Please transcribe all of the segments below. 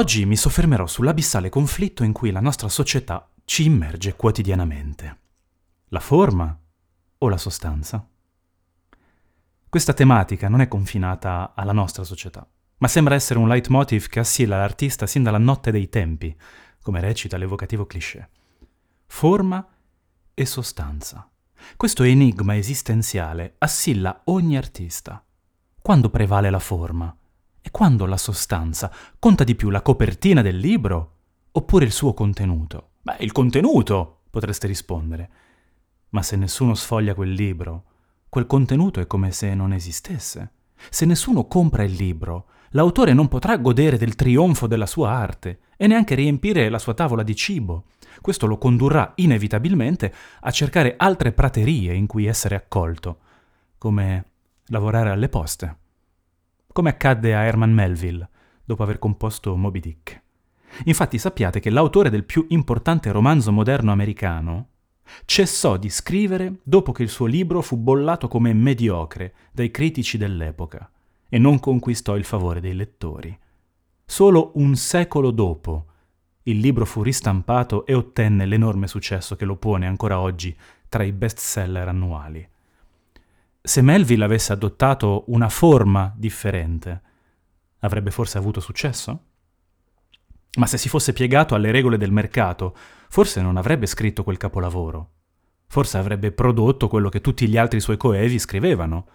Oggi mi soffermerò sull'abissale conflitto in cui la nostra società ci immerge quotidianamente. La forma o la sostanza? Questa tematica non è confinata alla nostra società, ma sembra essere un leitmotiv che assilla l'artista sin dalla notte dei tempi, come recita l'evocativo cliché. Forma e sostanza. Questo enigma esistenziale assilla ogni artista. Quando prevale la forma? E quando la sostanza conta di più la copertina del libro oppure il suo contenuto? Beh, il contenuto, potreste rispondere. Ma se nessuno sfoglia quel libro, quel contenuto è come se non esistesse. Se nessuno compra il libro, l'autore non potrà godere del trionfo della sua arte e neanche riempire la sua tavola di cibo. Questo lo condurrà inevitabilmente a cercare altre praterie in cui essere accolto, come lavorare alle poste come accadde a Herman Melville dopo aver composto Moby Dick. Infatti sappiate che l'autore del più importante romanzo moderno americano cessò di scrivere dopo che il suo libro fu bollato come mediocre dai critici dell'epoca e non conquistò il favore dei lettori. Solo un secolo dopo il libro fu ristampato e ottenne l'enorme successo che lo pone ancora oggi tra i best seller annuali se Melville avesse adottato una forma differente, avrebbe forse avuto successo? Ma se si fosse piegato alle regole del mercato, forse non avrebbe scritto quel capolavoro. Forse avrebbe prodotto quello che tutti gli altri suoi coevi scrivevano,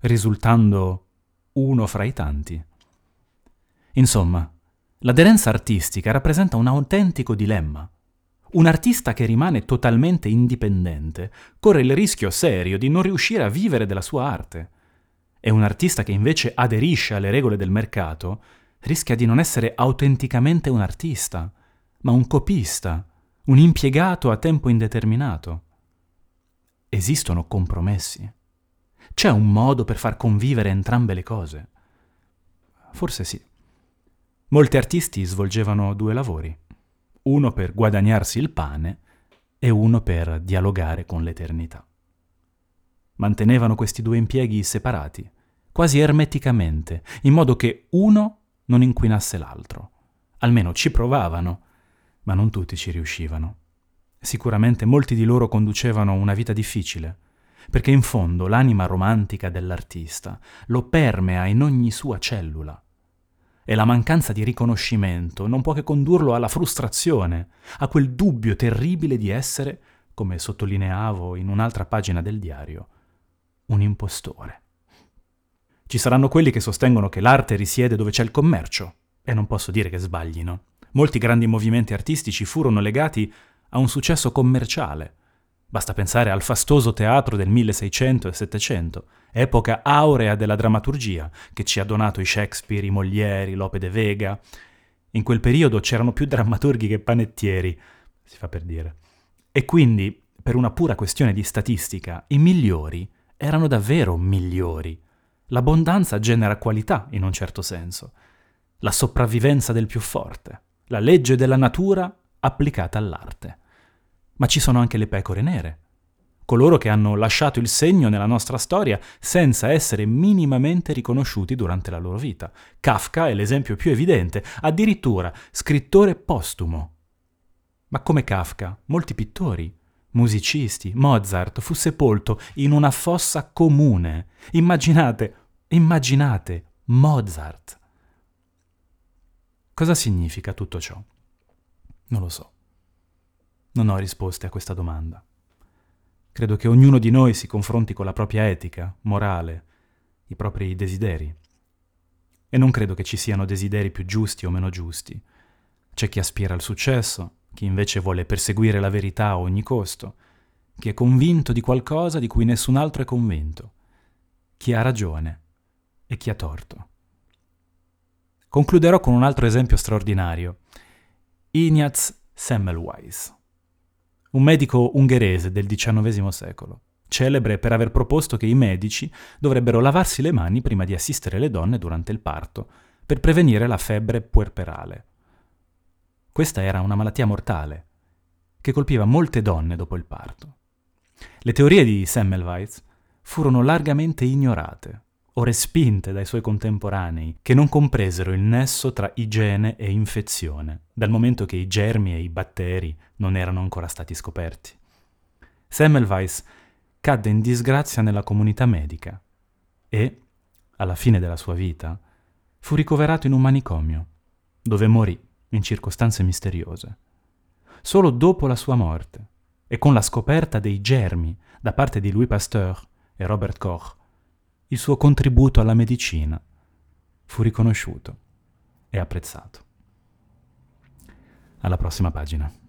risultando uno fra i tanti. Insomma, l'aderenza artistica rappresenta un autentico dilemma. Un artista che rimane totalmente indipendente corre il rischio serio di non riuscire a vivere della sua arte. E un artista che invece aderisce alle regole del mercato rischia di non essere autenticamente un artista, ma un copista, un impiegato a tempo indeterminato. Esistono compromessi. C'è un modo per far convivere entrambe le cose. Forse sì. Molti artisti svolgevano due lavori uno per guadagnarsi il pane e uno per dialogare con l'eternità. Mantenevano questi due impieghi separati, quasi ermeticamente, in modo che uno non inquinasse l'altro. Almeno ci provavano, ma non tutti ci riuscivano. Sicuramente molti di loro conducevano una vita difficile, perché in fondo l'anima romantica dell'artista lo permea in ogni sua cellula e la mancanza di riconoscimento non può che condurlo alla frustrazione, a quel dubbio terribile di essere, come sottolineavo in un'altra pagina del diario, un impostore. Ci saranno quelli che sostengono che l'arte risiede dove c'è il commercio, e non posso dire che sbaglino. Molti grandi movimenti artistici furono legati a un successo commerciale, Basta pensare al fastoso teatro del 1600 e 700, epoca aurea della drammaturgia, che ci ha donato i Shakespeare, i Molieri, Lope de Vega. In quel periodo c'erano più drammaturghi che panettieri, si fa per dire. E quindi, per una pura questione di statistica, i migliori erano davvero migliori. L'abbondanza genera qualità, in un certo senso. La sopravvivenza del più forte. La legge della natura applicata all'arte ma ci sono anche le pecore nere, coloro che hanno lasciato il segno nella nostra storia senza essere minimamente riconosciuti durante la loro vita. Kafka è l'esempio più evidente, addirittura scrittore postumo. Ma come Kafka, molti pittori, musicisti, Mozart fu sepolto in una fossa comune. Immaginate, immaginate, Mozart. Cosa significa tutto ciò? Non lo so. Non ho risposte a questa domanda. Credo che ognuno di noi si confronti con la propria etica, morale, i propri desideri. E non credo che ci siano desideri più giusti o meno giusti. C'è chi aspira al successo, chi invece vuole perseguire la verità a ogni costo, chi è convinto di qualcosa di cui nessun altro è convinto, chi ha ragione e chi ha torto. Concluderò con un altro esempio straordinario. Ignaz Semmelweis un medico ungherese del XIX secolo, celebre per aver proposto che i medici dovrebbero lavarsi le mani prima di assistere le donne durante il parto, per prevenire la febbre puerperale. Questa era una malattia mortale, che colpiva molte donne dopo il parto. Le teorie di Semmelweis furono largamente ignorate, o respinte dai suoi contemporanei, che non compresero il nesso tra igiene e infezione, dal momento che i germi e i batteri non erano ancora stati scoperti. Semmelweis cadde in disgrazia nella comunità medica e, alla fine della sua vita, fu ricoverato in un manicomio, dove morì in circostanze misteriose. Solo dopo la sua morte e con la scoperta dei germi da parte di Louis Pasteur e Robert Koch, il suo contributo alla medicina fu riconosciuto e apprezzato. Alla prossima pagina.